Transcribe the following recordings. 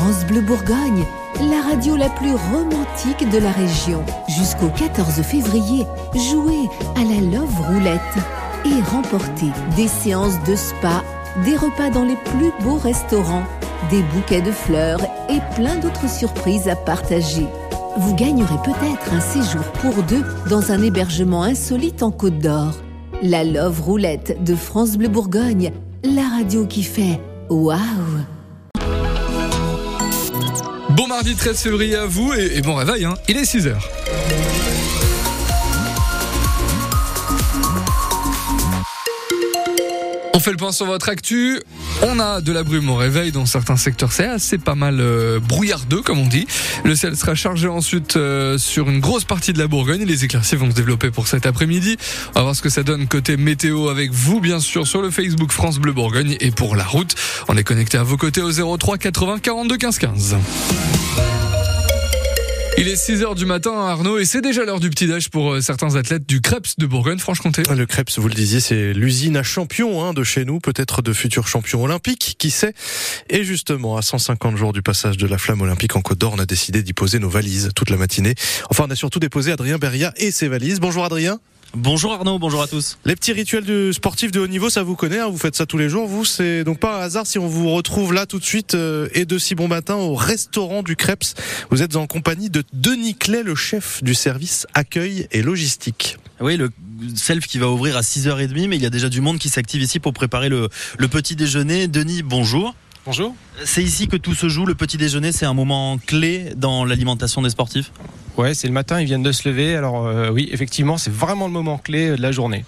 France Bleu Bourgogne, la radio la plus romantique de la région. Jusqu'au 14 février, jouez à la Love Roulette et remportez des séances de spa, des repas dans les plus beaux restaurants, des bouquets de fleurs et plein d'autres surprises à partager. Vous gagnerez peut-être un séjour pour deux dans un hébergement insolite en Côte d'Or. La Love Roulette de France Bleu Bourgogne, la radio qui fait waouh Bon mardi 13 février à vous et, bon réveil, hein. il est 6h. On fait le point sur votre actu. On a de la brume au réveil dans certains secteurs. C'est assez pas mal euh, brouillardeux, comme on dit. Le ciel sera chargé ensuite euh, sur une grosse partie de la Bourgogne. Les éclaircies vont se développer pour cet après-midi. On va voir ce que ça donne côté météo avec vous, bien sûr, sur le Facebook France Bleu Bourgogne. Et pour la route, on est connecté à vos côtés au 03 80 42 15 15. Il est 6h du matin Arnaud et c'est déjà l'heure du petit déj pour euh, certains athlètes du Krebs de Bourgogne-Franche-Comté. Le Krebs, vous le disiez, c'est l'usine à champions hein, de chez nous, peut-être de futurs champions olympiques, qui sait. Et justement, à 150 jours du passage de la flamme olympique en Côte d'Or, on a décidé d'y poser nos valises toute la matinée. Enfin, on a surtout déposé Adrien Beria et ses valises. Bonjour Adrien. Bonjour Arnaud, bonjour à tous. Les petits rituels du sportif de haut niveau, ça vous connaît, hein, vous faites ça tous les jours. Vous, c'est donc pas un hasard si on vous retrouve là tout de suite euh, et de si bon matin au restaurant du Krebs. Vous êtes en compagnie de Denis Clay, le chef du service accueil et logistique. Oui, le self qui va ouvrir à 6h30, mais il y a déjà du monde qui s'active ici pour préparer le, le petit déjeuner. Denis, bonjour. Bonjour. C'est ici que tout se joue. Le petit déjeuner, c'est un moment clé dans l'alimentation des sportifs Ouais, c'est le matin, ils viennent de se lever. Alors euh, oui, effectivement, c'est vraiment le moment clé de la journée.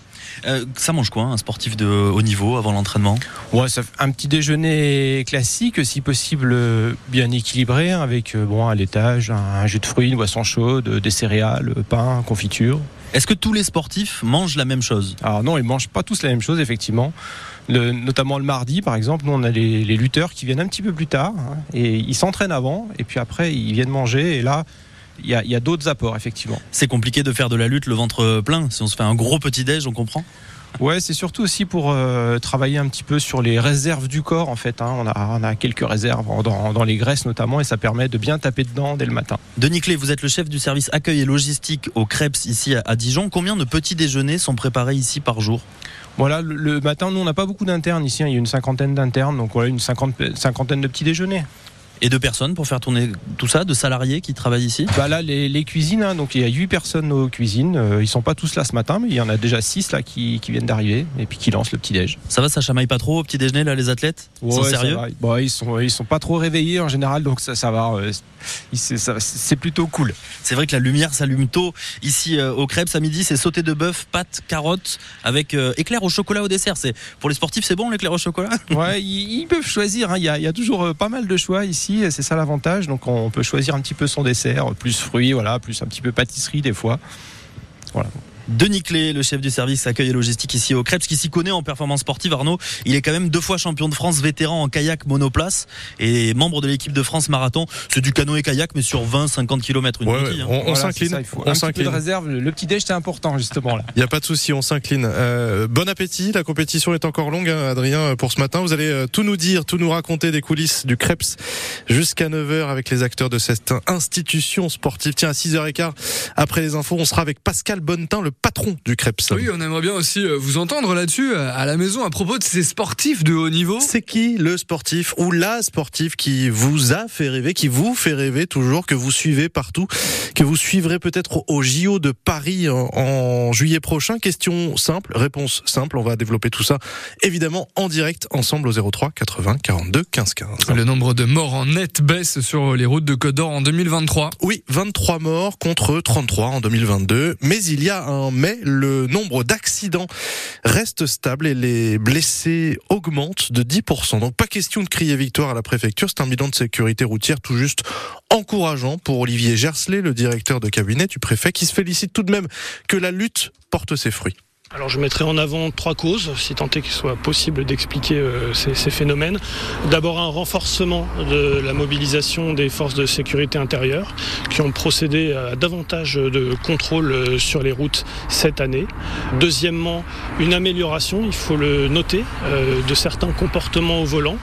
Euh, ça mange quoi un sportif de haut niveau avant l'entraînement? Ouais, ça, un petit déjeuner classique, si possible bien équilibré, hein, avec euh, bon, à l'étage, un, jus de fruits, une boisson chaude, des céréales, pain, confiture. Est-ce que tous les sportifs mangent la même chose? Alors non, ils mangent pas tous la même chose, effectivement. Le, notamment le mardi, par exemple, nous on a les, lutteurs qui viennent un petit peu plus tard hein, et ils s'entraînent avant et puis après ils viennent manger et là il y a, d'autres apports, effectivement. C'est compliqué de faire de la lutte le ventre plein. Si on se fait un gros petit déj, on comprend Ouais, c'est surtout aussi pour euh, travailler un petit peu sur les réserves du corps en fait. Hein. On, a, on, a, quelques réserves dans, dans, les graisses notamment et ça permet de bien taper dedans dès le matin. Denis Clé, vous êtes le chef du service accueil et logistique au Crêpes ici à, Dijon. Combien de petits déjeuners sont préparés ici par jour? Voilà, le, matin, nous, on n'a pas beaucoup d'internes ici. Hein. Il y a une cinquantaine d'internes, donc voilà, une cinquantaine de petits déjeuners et de personnes pour faire tourner tout ça, de salariés qui travaillent ici? Bah Là, les, cuisines, hein, donc il y a 8 personnes aux cuisines. Euh, ils sont pas tous là ce matin, mais il y en a déjà 6 là qui, viennent d'arriver et puis qui lancent le petit-déj. Ça va, ça chamaille pas trop au petit déjeuner, là, les athlètes? Ils sont sérieux? bon, Ils sont, ils sont pas trop réveillés en général, donc ça, ça va. Euh, c'est plutôt cool. C'est vrai que la lumière s'allume tôt ici euh, au crêpes à midi. C'est sauté de bœuf, pâtes, carottes avec éclair au chocolat au dessert. C'est Pour les sportifs, c'est bon l'éclair au chocolat? Ouais, ils, peuvent choisir. Hein. Il, y a, il y a toujours pas mal de choix ici c'est ça l'avantage. Donc on peut choisir un petit peu son dessert, plus fruits, voilà, plus un petit peu pâtisserie des fois. Voilà. Denis Clé, le chef du service accueil et logistique ici au Crêpes, qui s'y connaît en performance sportive. Arnaud, il est quand même deux fois champion de France, vétéran en kayak monoplace et membre de l'équipe de France marathon. C'est du canoë kayak, mais sur 20-50 km. Une hein. On, s'incline. On s'incline. de réserve. Le petit déj, c'est important justement là. Il n'y a pas de souci, on s'incline. Euh, bon appétit. La compétition est encore longue, hein, Adrien, pour ce matin. Vous allez euh, tout nous dire, tout nous raconter des coulisses du Crêpes jusqu'à 9h avec les acteurs de cette institution sportive. Tiens, à 6h15, après les infos, on sera avec Pascal Bonnetin, le patron du Krebs. Oui, on aimerait bien aussi euh, vous entendre là-dessus euh, à la maison à propos de ces sportifs de haut niveau. C'est qui le sportif ou la sportive qui vous a fait rêver, qui vous fait rêver toujours, que vous suivez partout, que vous suivrez peut-être au JO de Paris en, juillet prochain? Question simple, réponse simple. On va développer tout ça évidemment en direct ensemble au 03 80 42 15 15. Le nombre de morts en net baisse sur les routes de Côte d'Or en 2023. Oui, 23 morts contre 33 en 2022. Mais il y a un mais, le nombre d'accidents reste stable et les blessés augmentent de 10%. Donc pas question de crier victoire à la préfecture, c'est un bilan de sécurité routière tout juste encourageant pour Olivier Gersley, le directeur de cabinet du préfet, qui se félicite tout de même que la lutte porte ses fruits. Alors je mettrai en avant trois causes, si tant est qu'il soit possible d'expliquer euh, ces, phénomènes. D'abord un renforcement de la mobilisation des forces de sécurité intérieure qui ont procédé à davantage de contrôles euh, sur les routes cette année. Deuxièmement, une amélioration, il faut le noter, euh, de certains comportements au volant.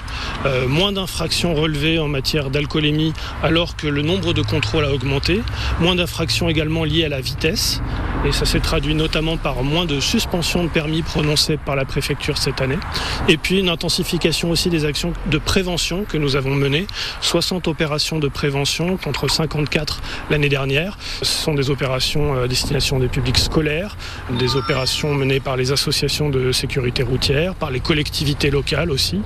Moins d'infractions relevées en matière d'alcoolémie alors que le nombre de contrôles a augmenté. Moins d'infractions également liées à la vitesse. Et ça s'est traduit notamment par moins de suspension de permis prononcées par la préfecture cette année. Et puis une intensification aussi des actions de prévention que nous avons menées. 60 opérations de prévention contre 54 l'année dernière. Ce sont des opérations à destination des publics scolaires, des opérations menées par les associations de sécurité routière, par les collectivités locales aussi.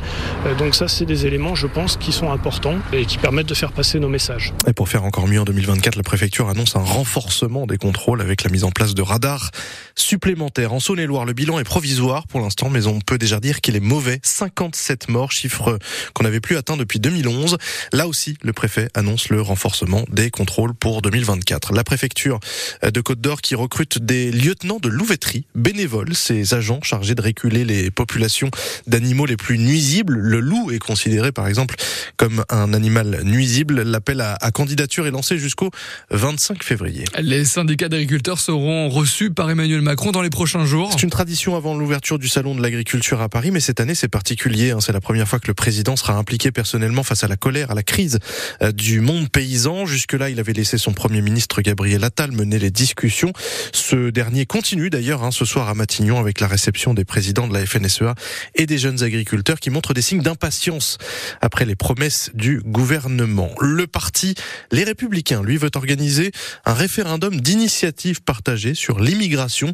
Donc ça, c'est des éléments, je pense, qui sont importants et qui permettent de faire passer nos messages. Et pour faire encore mieux en 2024, la préfecture annonce un renforcement des contrôles avec la mise en place de radars supplémentaires. En Saône-et-Loire, le bilan est provisoire pour l'instant, mais on peut déjà dire qu'il est mauvais. 57 morts, chiffre qu'on n'avait plus atteint depuis 2011. Là aussi, le préfet annonce le renforcement des contrôles pour 2024. La préfecture de Côte d'Or qui recrute des lieutenants de louveterie bénévoles, ces agents chargés de réculer les populations d'animaux les plus nuisibles. Le loup est considéré par exemple comme un animal nuisible. L'appel à, à candidature est lancé jusqu'au 25 février. Les syndicats d'agriculteurs seront reçus par Emmanuel Macron dans les prochains jours. C'est une tradition avant l'ouverture du salon de l'agriculture à Paris, mais cette année c'est particulier. Hein. C'est la première fois que le président sera impliqué personnellement face à la colère, à la crise euh, du monde paysan. Jusque-là, il avait laissé son premier ministre Gabriel Attal mener les discussions. Ce dernier continue d'ailleurs hein, ce soir à Matignon avec la réception des présidents de la FNSEA et des jeunes agriculteurs qui montrent des signes d'impatience après les promesses du gouvernement. Le parti Les Républicains, lui, veut organiser un référendum d'initiative partagée sur l'immigration.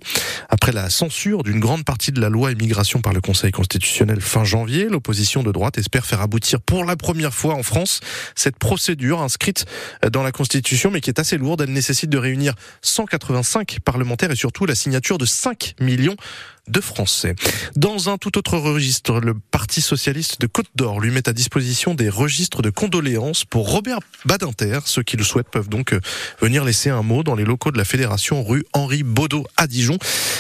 Après la censure d'une grande partie de la loi immigration par le Conseil constitutionnel fin janvier, l'opposition de droite espère faire aboutir pour la première fois en France cette procédure inscrite dans la Constitution, mais qui est assez lourde. Elle nécessite de réunir 185 parlementaires et surtout la signature de 5 millions de Français. Dans un tout autre registre, le Parti socialiste de Côte d'Or lui met à disposition des registres de condoléances pour Robert Badinter. Ceux qui le souhaitent peuvent donc venir laisser un mot dans les locaux de la fédération rue Henri Baudot à Dijon.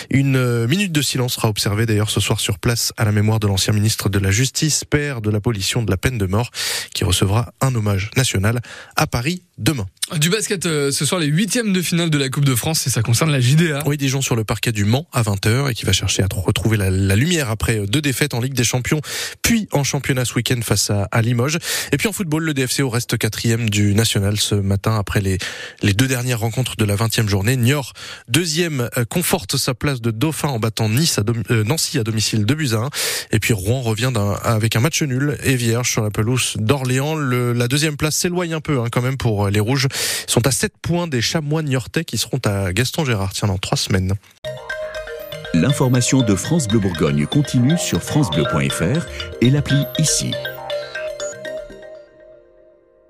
Une minute de silence sera observée d'ailleurs ce soir sur place à la mémoire de l'ancien ministre de la Justice, père de l'abolition de la peine de mort, qui recevra un hommage national à Paris demain. Du basket, euh, ce soir les huitièmes de finale de la Coupe de France et ça concerne la JDA. Oui, Dijon sur le parquet du Mans à 20h et qui va chercher à retrouver la, la, lumière après deux défaites en Ligue des Champions, puis en championnat ce week-end face à, à, Limoges. Et puis en football, le DFCO reste quatrième du national ce matin après les, les deux dernières rencontres de la 20e journée. Niort, deuxième, euh, conforte sa place de dauphin en battant nice à euh, Nancy à domicile de 1. Et puis Rouen revient un, avec un match nul et vierge sur la pelouse d'Orléans. La deuxième place s'éloigne un peu hein, quand même pour les Rouges. Sont à 7 points des chamois niortais qui seront à Gaston Gérard, tiens, dans 3 semaines. L'information de France Bleu Bourgogne continue sur francebleu.fr et l'appli ici.